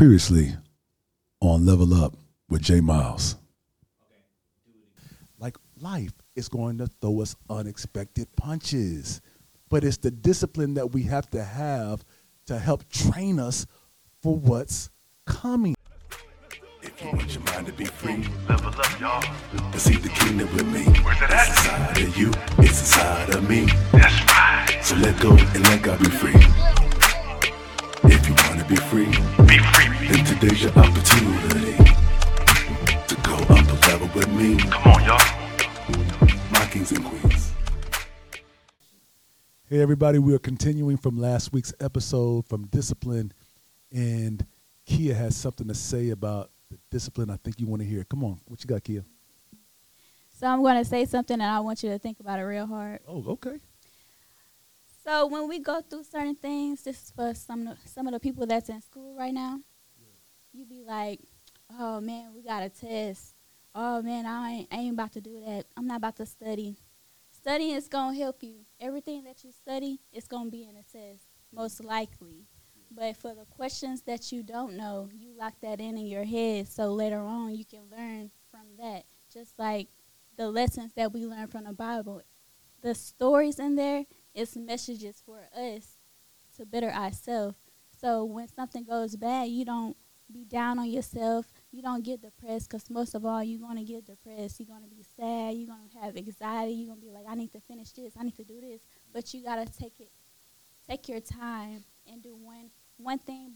Previously on Level Up with Jay Miles. Like life is going to throw us unexpected punches, but it's the discipline that we have to have to help train us for what's coming. If you want your mind to be free, Level up, y'all. to see the kingdom with me. Where's it at? It's inside of you, it's inside of me. That's right. So let go and let God be free. If you want to be free, Be free. then today's your opportunity to go up a level with me, Come on, y'all. my kings and queens. Hey, everybody, we are continuing from last week's episode from discipline, and Kia has something to say about the discipline I think you want to hear. Come on, what you got, Kia? So I'm going to say something and I want you to think about it real hard. Oh, okay. So when we go through certain things, this is for some some of the people that's in school right now. You be like, "Oh man, we got a test. Oh man, I ain't, I ain't about to do that. I'm not about to study. Studying is gonna help you. Everything that you study is gonna be in a test, most likely. But for the questions that you don't know, you lock that in in your head, so later on you can learn from that. Just like the lessons that we learn from the Bible, the stories in there it's messages for us to better ourselves. So when something goes bad, you don't be down on yourself. You don't get depressed because most of all, you're going to get depressed. You're going to be sad. You're going to have anxiety. You're going to be like, I need to finish this. I need to do this. But you got to take it, take your time and do one, one thing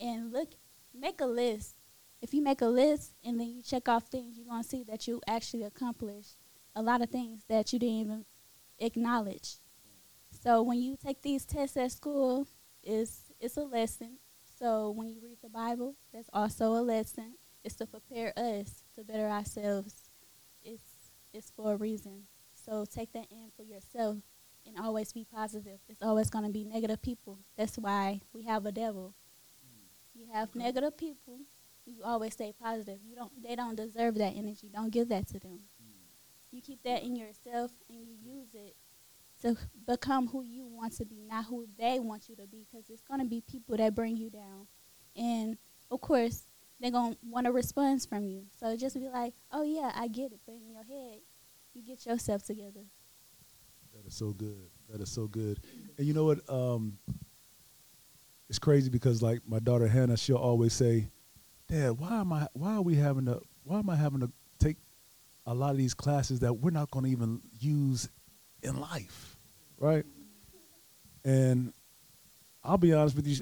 and look, make a list. If you make a list and then you check off things, you're going to see that you actually accomplished a lot of things that you didn't even acknowledge. So when you take these tests at school, it's it's a lesson. So when you read the Bible, that's also a lesson. It's to prepare us to better ourselves. It's it's for a reason. So take that in for yourself and always be positive. It's always going to be negative people. That's why we have a devil. You have negative people. You always stay positive. You don't. They don't deserve that energy. Don't give that to them. Hmm. You keep that in yourself and you use it to become who you want to be, not who they want you to be, because it's going to be people that bring you down. And of course, they're going to want a response from you. So just be like, oh, yeah, I get it. But in your head, you get yourself together. That is so good. That is so good. And you know what? Um, it's crazy because like my daughter Hannah, she'll always say, "Dad, why am I? Why are we having to? Why am I having to take a lot of these classes that we're not going to even use in life, right?" And I'll be honest with you,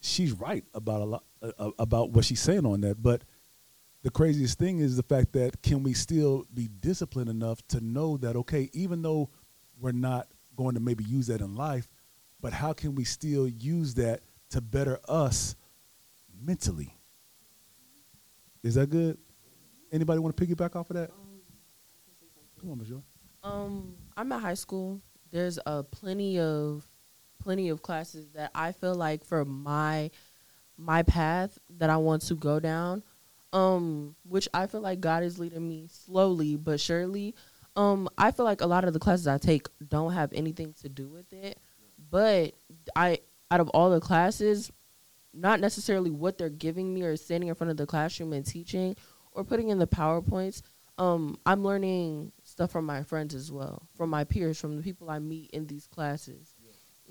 she's right about a lot uh, about what she's saying on that. But the craziest thing is the fact that can we still be disciplined enough to know that okay, even though we're not going to maybe use that in life, but how can we still use that to better us mentally? Is that good? Anybody want to piggyback off of that? Come on, Joy. Um, I'm at high school. There's uh plenty of plenty of classes that I feel like for my my path that I want to go down, um, which I feel like God is leading me slowly but surely. Um, I feel like a lot of the classes I take don't have anything to do with it, but I out of all the classes, not necessarily what they're giving me or standing in front of the classroom and teaching or putting in the powerpoints. Um, I'm learning stuff from my friends as well, from my peers, from the people I meet in these classes.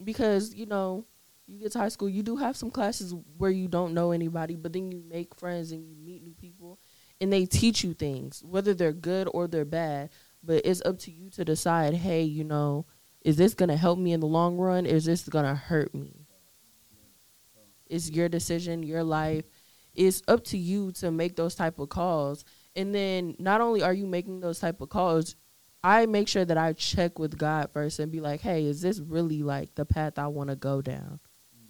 Because, you know, you get to high school, you do have some classes where you don't know anybody, but then you make friends and you meet new people and they teach you things, whether they're good or they're bad. But it's up to you to decide, hey, you know, is this going to help me in the long run? Is this going to hurt me? It's your decision, your life. It's up to you to make those type of calls. And then not only are you making those type of calls, I make sure that I check with God first and be like, hey, is this really like the path I want to go down?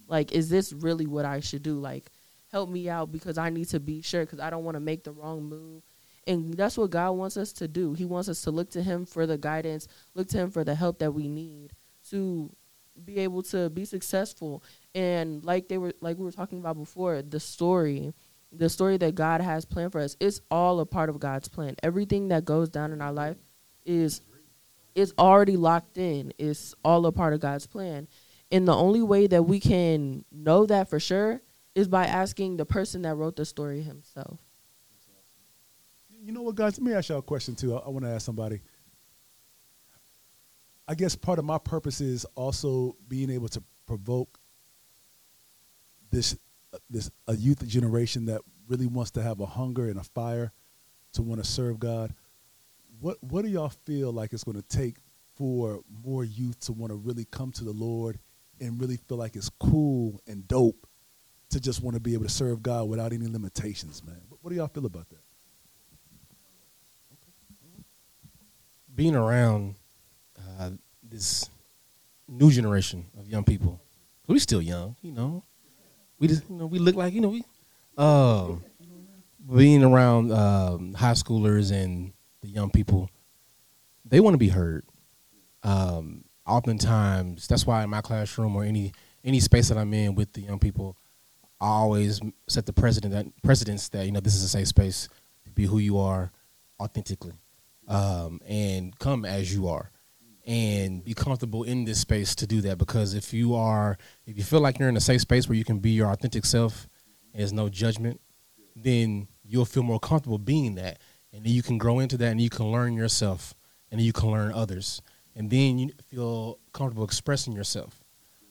Like, is this really what I should do? Like, help me out because I need to be sure because I don't want to make the wrong move. And that's what God wants us to do. He wants us to look to Him for the guidance, look to Him for the help that we need to be able to be successful. And like they were, like we were talking about before, the story, the story that God has planned for us, it's all a part of God's plan. Everything that goes down in our life is is already locked in. It's all a part of God's plan. And the only way that we can know that for sure is by asking the person that wrote the story himself. You know what, guys? Let me ask y'all a question too. I, I want to ask somebody. I guess part of my purpose is also being able to provoke this this a youth generation that really wants to have a hunger and a fire to want to serve God. What what do y'all feel like it's going to take for more youth to want to really come to the Lord and really feel like it's cool and dope to just want to be able to serve God without any limitations, man? What, do y'all feel about that? being around uh, this new generation of young people. We still young, you know. We just, you know, we look like, you know, we. Uh, being around um, high schoolers and the young people, they want to be heard. Um, oftentimes, that's why in my classroom or any any space that I'm in with the young people, I always set the precedent that precedence that you know this is a safe space to be who you are authentically um, and come as you are and be comfortable in this space to do that. Because if you are if you feel like you're in a safe space where you can be your authentic self there's no judgment then you'll feel more comfortable being that. And then you can grow into that and you can learn yourself and you can learn others. And then you feel comfortable expressing yourself.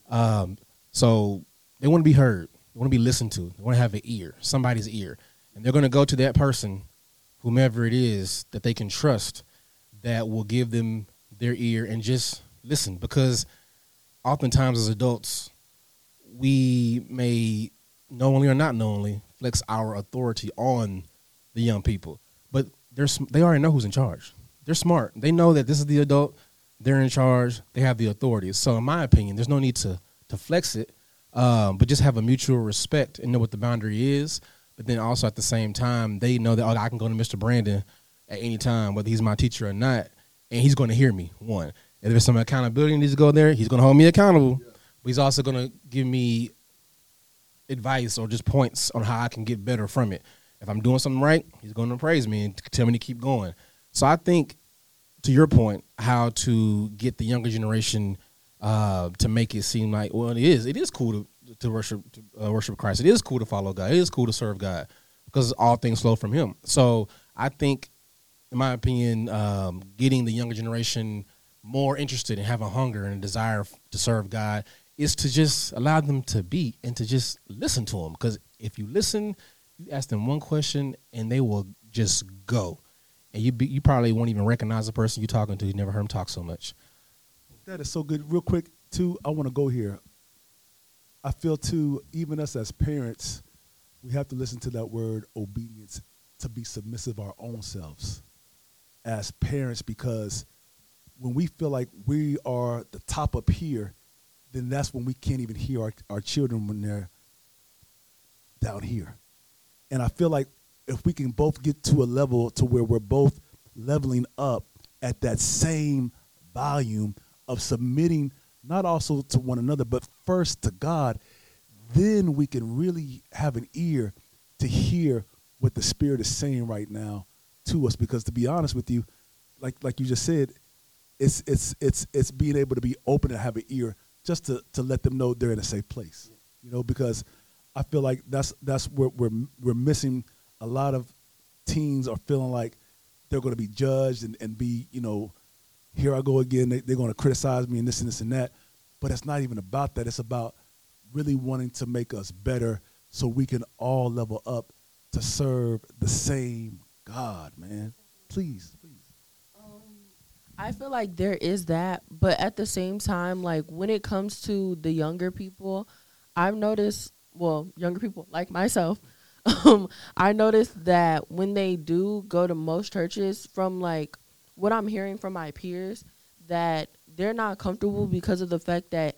Um, so they want to be heard. They want to be listened to. They want to have an ear somebody's ear. And they're going to go to that person whomever it is that they can trust that will give them their ear and just listen. Because oftentimes as adults we may knowingly or not knowingly flex our authority on the young people. But they're they already know who's in charge. They're smart. They know that this is the adult. They're in charge. They have the authority. So in my opinion there's no need to to flex it um, but just have a mutual respect and know what the boundary is. But then also at the same time, they know that oh, I can go to Mr. Brandon at any time, whether he's my teacher or not, and he's going to hear me. One, if there's some accountability needs to go there, he's going to hold me accountable. Yeah. But he's also going to give me advice or just points on how I can get better from it. If I'm doing something right, he's going to praise me and tell me to keep going. So I think, to your point, how to get the younger generation uh, to make it seem like well, it is. It is cool to to worship to uh, worship Christ. It is cool to follow God. It is cool to serve God because all things flow from Him. So I think, in my opinion, um, getting the younger generation more interested and have a hunger and a desire to serve God is to just allow them to be and to just listen to them. Because if you listen, you ask them one question and they will just go, and you be, you probably won't even recognize the person you're talking to. You never heard him talk so much. That is so good. Real quick, too, I want to go here. I feel too, even us as parents, we have to listen to that word obedience to be submissive our own selves as parents because when we feel like we are the top up here, then that's when we can't even hear our, our children when they're down here. And I feel like if we can both get to a level to where we're both leveling up at that same volume of submitting not also to one another, but first to God, then we can really have an ear to hear what the Spirit is saying right now to us. Because to be honest with you, like like you just said, it's it's it's it's being able to be open and have an ear just to to let them know they're in a safe place. You know, because I feel like that's that's where we're we're missing a lot of teens are feeling like they're going to be judged and, and be you know here I go again. They, they're going to criticize me and this and this and that. But it's not even about that. It's about really wanting to make us better so we can all level up to serve the same God, man. Please, please. Um, I feel like there is that, but at the same time, like when it comes to the younger people, I've noticed, well, younger people like myself, um, I noticed that when they do go to most churches, from like what I'm hearing from my peers that they're not comfortable because of the fact that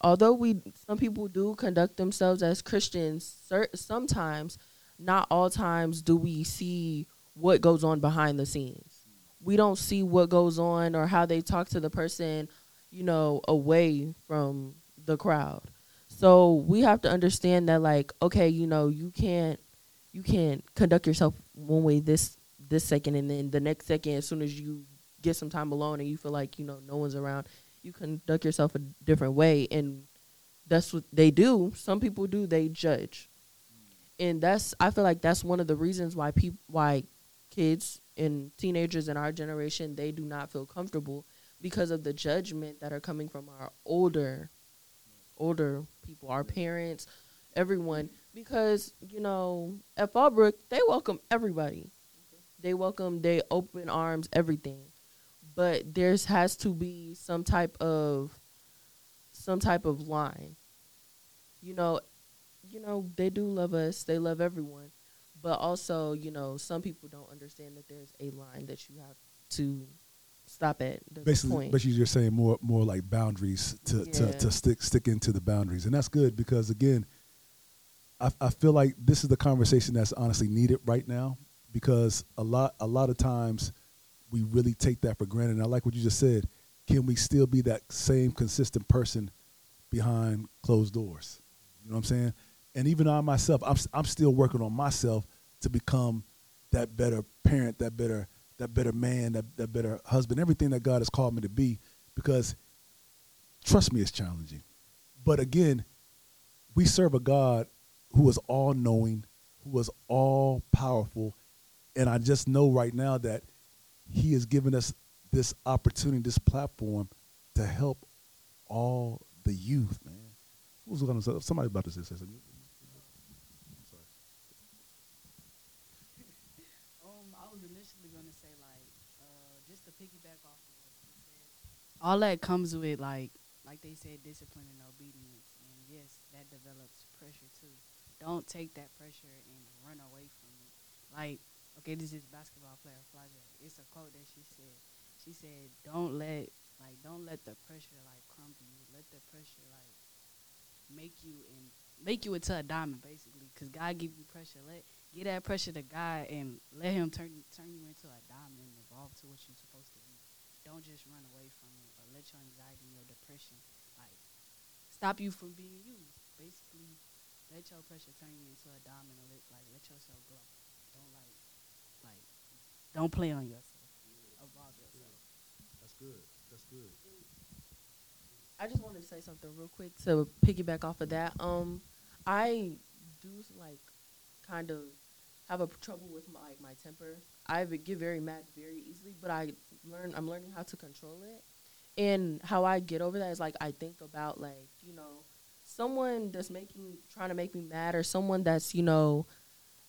although we some people do conduct themselves as Christians, sometimes not all times do we see what goes on behind the scenes. We don't see what goes on or how they talk to the person, you know, away from the crowd. So we have to understand that like okay, you know, you can't you can't conduct yourself one way this this second and then the next second as soon as you get some time alone and you feel like you know no one's around you conduct yourself a different way and that's what they do some people do they judge and that's I feel like that's one of the reasons why people why kids and teenagers in our generation they do not feel comfortable because of the judgment that are coming from our older older people, our parents, everyone. Because you know, at Fallbrook, they welcome everybody. They welcome, they open arms, everything. But there's has to be some type of some type of line. You know, you know they do love us. They love everyone. But also, you know, some people don't understand that there's a line that you have to stop at. The basically, point. basically you're saying more more like boundaries to, to, Yeah. to stick stick into the boundaries, and that's good because again, I, I feel like this is the conversation that's honestly needed right now because a lot a lot of times we really take that for granted. And I like what you just said. Can we still be that same consistent person behind closed doors? You know what I'm saying? And even I myself, I'm I'm still working on myself to become that better parent, that better that better man, that, that better husband, everything that God has called me to be. Because trust me, it's challenging. But again, we serve a God who is all knowing, who is all powerful, and I just know right now that He has given us this opportunity, this platform, to help all the youth, man. Who's going to somebody about to say something? Um, I was initially gonna say like, uh, just to piggyback off of what you said, all that comes with like, like they said, discipline and obedience, and yes, that develops pressure too. Don't take that pressure and run away from it. Like, okay, this is basketball player Flage. It's a quote that she said. She said, "Don't let like, don't let the pressure like crumble you. Let the pressure like make you and make you into a diamond, basically. Cause God give you pressure. Let get that pressure to God and let Him turn turn you into a diamond and evolve to what you're supposed to be. Don't just run away from it or let your anxiety and your depression like stop you from being you. Basically, let your pressure turn you into a diamond and let like let yourself grow. Don't like like don't play on yourself. Evolve yourself. That's good. That's good. I just wanted to say something real quick to piggyback off of that. Um, I do like kind of have a trouble with my my temper. I get very mad very easily, but I learn I'm learning how to control it. And how I get over that is like I think about like you know someone that's making trying to make me mad or someone that's you know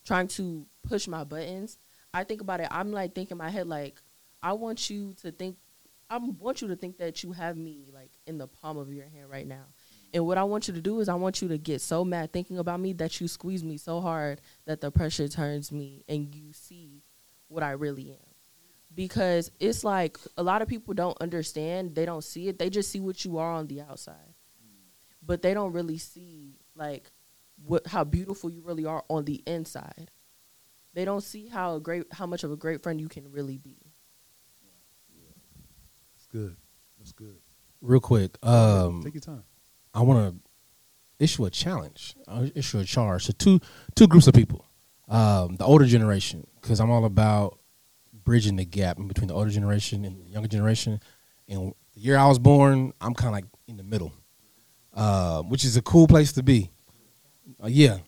trying to push my buttons. I think about it. I'm like thinking in my head like I want you to think I want you to think that you have me like in the palm of your hand right now. And what I want you to do is I want you to get so mad thinking about me that you squeeze me so hard that the pressure turns me and you see what I really am. Because it's like a lot of people don't understand, they don't see it. They just see what you are on the outside. But they don't really see like what how beautiful you really are on the inside. They don't see how great how much of a great friend you can really be. It's good. That's good. Real quick, um, Take your time. I want to issue a challenge, uh, issue a charge to two two groups of people. Um, the older generation, because I'm all about bridging the gap between the older generation and the younger generation. And the year I was born, I'm kind of like in the middle, uh, which is a cool place to be. Uh, yeah,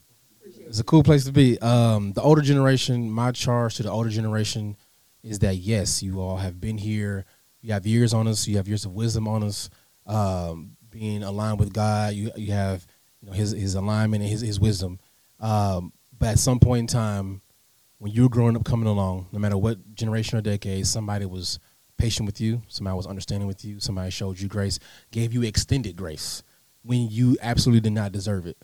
it's a cool place to be. Um, the older generation, my charge to the older generation is that yes, you all have been here. You have years on us. You have years of wisdom on us. Um, being aligned with God, you you have you know His His alignment and His His wisdom. Um, but at some point in time, when you were growing up, coming along, no matter what generation or decade, somebody was patient with you. Somebody was understanding with you. Somebody showed you grace, gave you extended grace when you absolutely did not deserve it.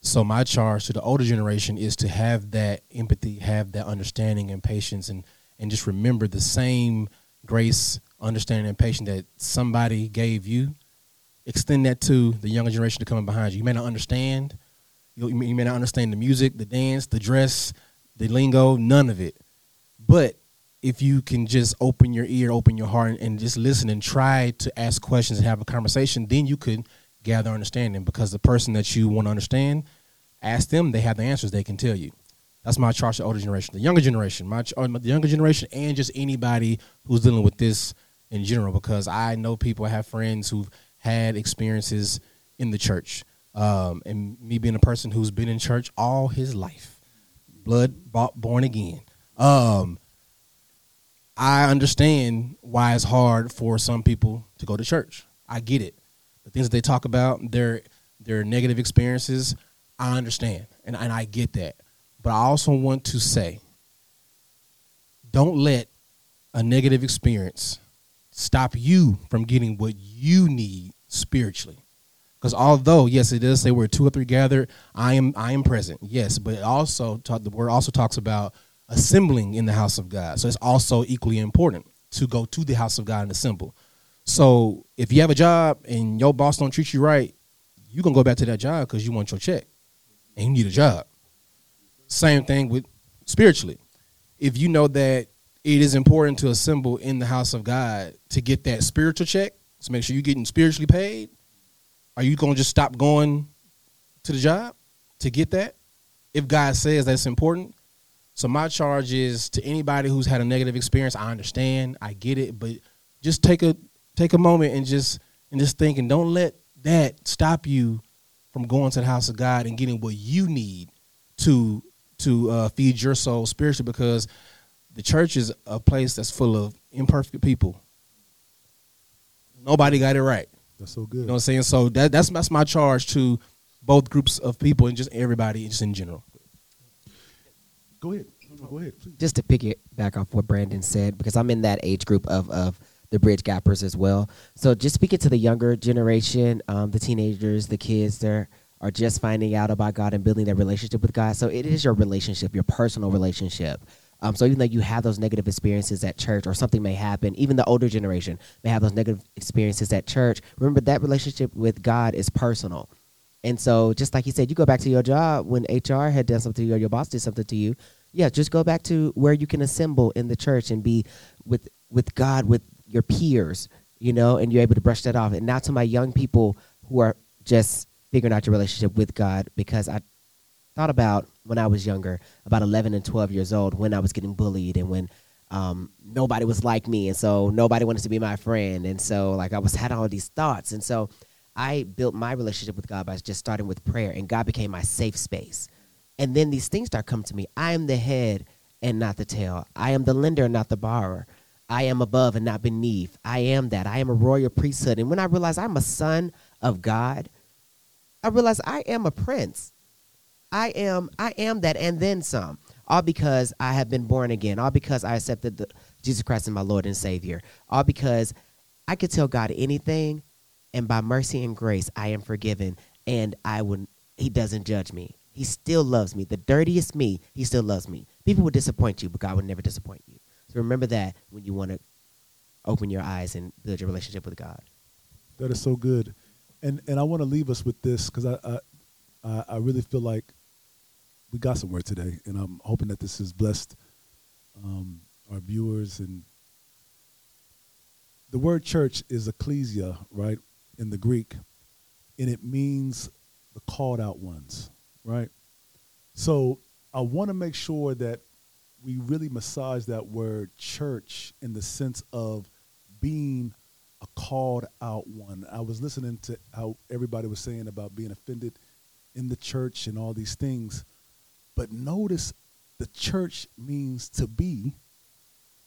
So my charge to the older generation is to have that empathy, have that understanding and patience, and and just remember the same grace, understanding, and patience that somebody gave you. Extend that to the younger generation to coming behind you. You may not understand. You, you may- not understand the music, the dance, the dress, the lingo, none of it. But if you can just open your ear, open your heart, and just listen and try to ask questions and have a conversation, then you could gather understanding. Because the person that you want to understand, ask them; they have the answers. They can tell you. That's my charge to the older generation. The younger generation, my or uh, the younger generation, and just anybody who's dealing with this in general. Because I know people, have friends who've had experiences in the church Um, and me being a person who's been in church all his life, blood bought, born again. Um, I understand why it's hard for some people to go to church. I get it. The things that they talk about, their their negative experiences, I understand and, and I get that. But I also want to say, don't let a negative experience stop you from getting what you need spiritually. Because although yes, it does say where two or three gathered, I am I am present. Yes, but it also talk, the word also talks about assembling in the house of God. So it's also equally important to go to the house of God and assemble. So if you have a job and your boss don't treat you right, you gonna go back to that job because you want your check and you need a job. Same thing with spiritually. If you know that it is important to assemble in the house of God to get that spiritual check, to make sure you're getting spiritually paid, are you gonna just stop going to the job to get that? If God says that's important. So my charge is to anybody who's had a negative experience, I understand, I get it, but just take a take a moment and just and just think and don't let that stop you from going to the house of God and getting what you need to to uh, feed your soul spiritually because the church is a place that's full of imperfect people. Nobody got it right. That's so good. You know what I'm saying? So that that's that's my charge to both groups of people and just everybody just in general. Go ahead. No, no, go ahead. Please. just to pick it back off what Brandon said, because I'm in that age group of, of the bridge gappers as well. So just speaking to the younger generation, um, the teenagers, the kids that are just finding out about God and building their relationship with God. So it is your relationship, your personal relationship. Um, so even though you have those negative experiences at church or something may happen, even the older generation may have those negative experiences at church. Remember that relationship with God is personal. And so, just like he said, you go back to your job when HR had done something to you or your boss did something to you. Yeah, just go back to where you can assemble in the church and be with with God, with your peers, you know, and you're able to brush that off. And now to my young people who are just figuring out your relationship with God, because I thought about when I was younger, about 11 and 12 years old, when I was getting bullied and when um, nobody was like me, and so nobody wanted to be my friend, and so like I was had all these thoughts, and so I built my relationship with God by just starting with prayer, and God became my safe space. And then these things start coming to me. I am the head and not the tail. I am the lender and not the borrower. I am above and not beneath. I am that. I am a royal priesthood. And when I realize I'm a son of God, I realize I am a prince. I am I am that and then some. All because I have been born again. All because I accepted the, Jesus Christ as my Lord and Savior. All because I could tell God anything and by mercy and grace I am forgiven and I would he doesn't judge me. He still loves me. The dirtiest me, he still loves me. People would disappoint you, but God would never disappoint you. So remember that when you want to open your eyes and build your relationship with God. That is so good, and and I want to leave us with this because I I I really feel like we got somewhere today, and I'm hoping that this has blessed um, our viewers. And the word church is ecclesia, right, in the Greek, and it means the called out ones, right. So I want to make sure that we really massage that word church in the sense of being a called out one. I was listening to how everybody was saying about being offended in the church and all these things. But notice the church means to be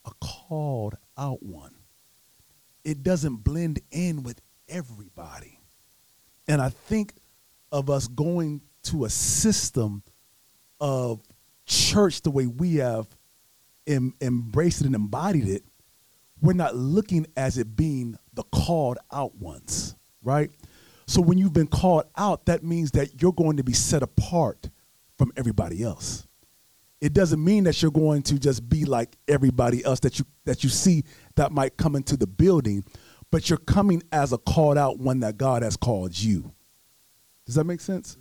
a called out one. It doesn't blend in with everybody. And I think of us going to a system of church the way we have em- embraced it and embodied it, we're not looking as it being the called out ones, right? So when you've been called out, that means that you're going to be set apart from everybody else. It doesn't mean that you're going to just be like everybody else that you that you see that might come into the building, but you're coming as a called out one that God has called you. Does that make sense?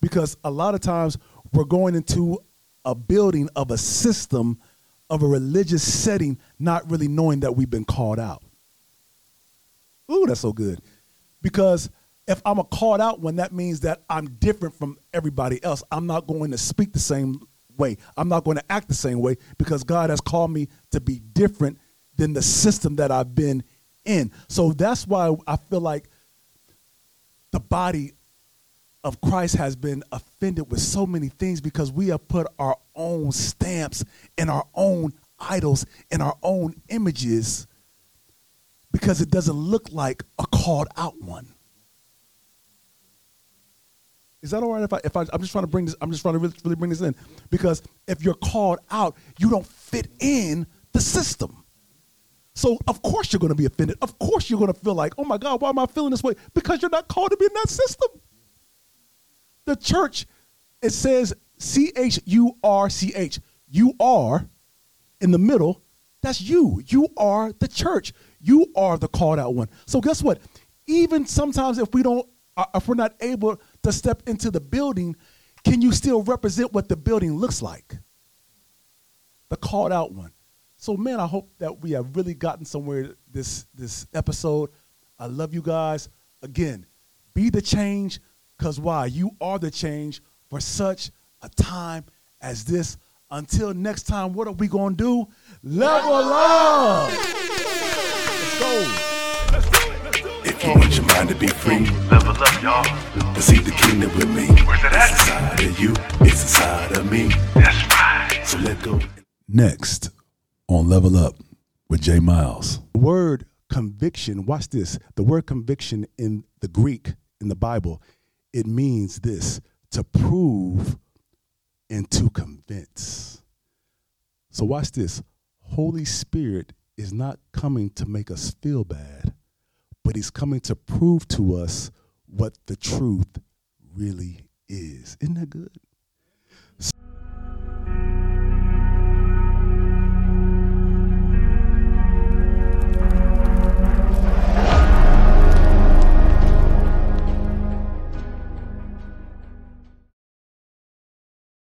Because a lot of times we're going into a building of a system of a religious setting, not really knowing that we've been called out. Ooh, that's so good. Because if I'm a called out one, that means that I'm different from everybody else. I'm not going to speak the same way. I'm not going to act the same way because God has called me to be different than the system that I've been in. So that's why I feel like the body of Christ has been offended with so many things because we have put our own stamps and our own idols and our own images because it doesn't look like a called out one. Is that all right if I if I I'm just trying to bring this I'm just trying to really, really bring this in because if you're called out, you don't fit in the system. So of course you're going to be offended. Of course you're going to feel like, "Oh my god, why am I feeling this way?" Because you're not called to be in that system. The church it says C H U R C H. You are in the middle. That's you. You are the church. You are the called out one. So guess what? Even sometimes if we don't uh, if we're not able to step into the building, can you still represent what the building looks like? The called out one. So man, I hope that we have really gotten somewhere this this episode. I love you guys. Again, be the change cuz why? You are the change for such a time as this. Until next time, what are we going to do? Level up. Let's go. If you want your mind to be free, Level up, y'all. to see the kingdom with me. Where's it It's at? inside of you, it's inside of me. That's right. So let go. Next on Level Up with Jay Miles. The word conviction, watch this. The word conviction in the Greek, in the Bible, it means this to prove and to convince. So watch this. Holy Spirit is not coming to make us feel bad, but he's coming to prove to us what the truth really is. Isn't that good?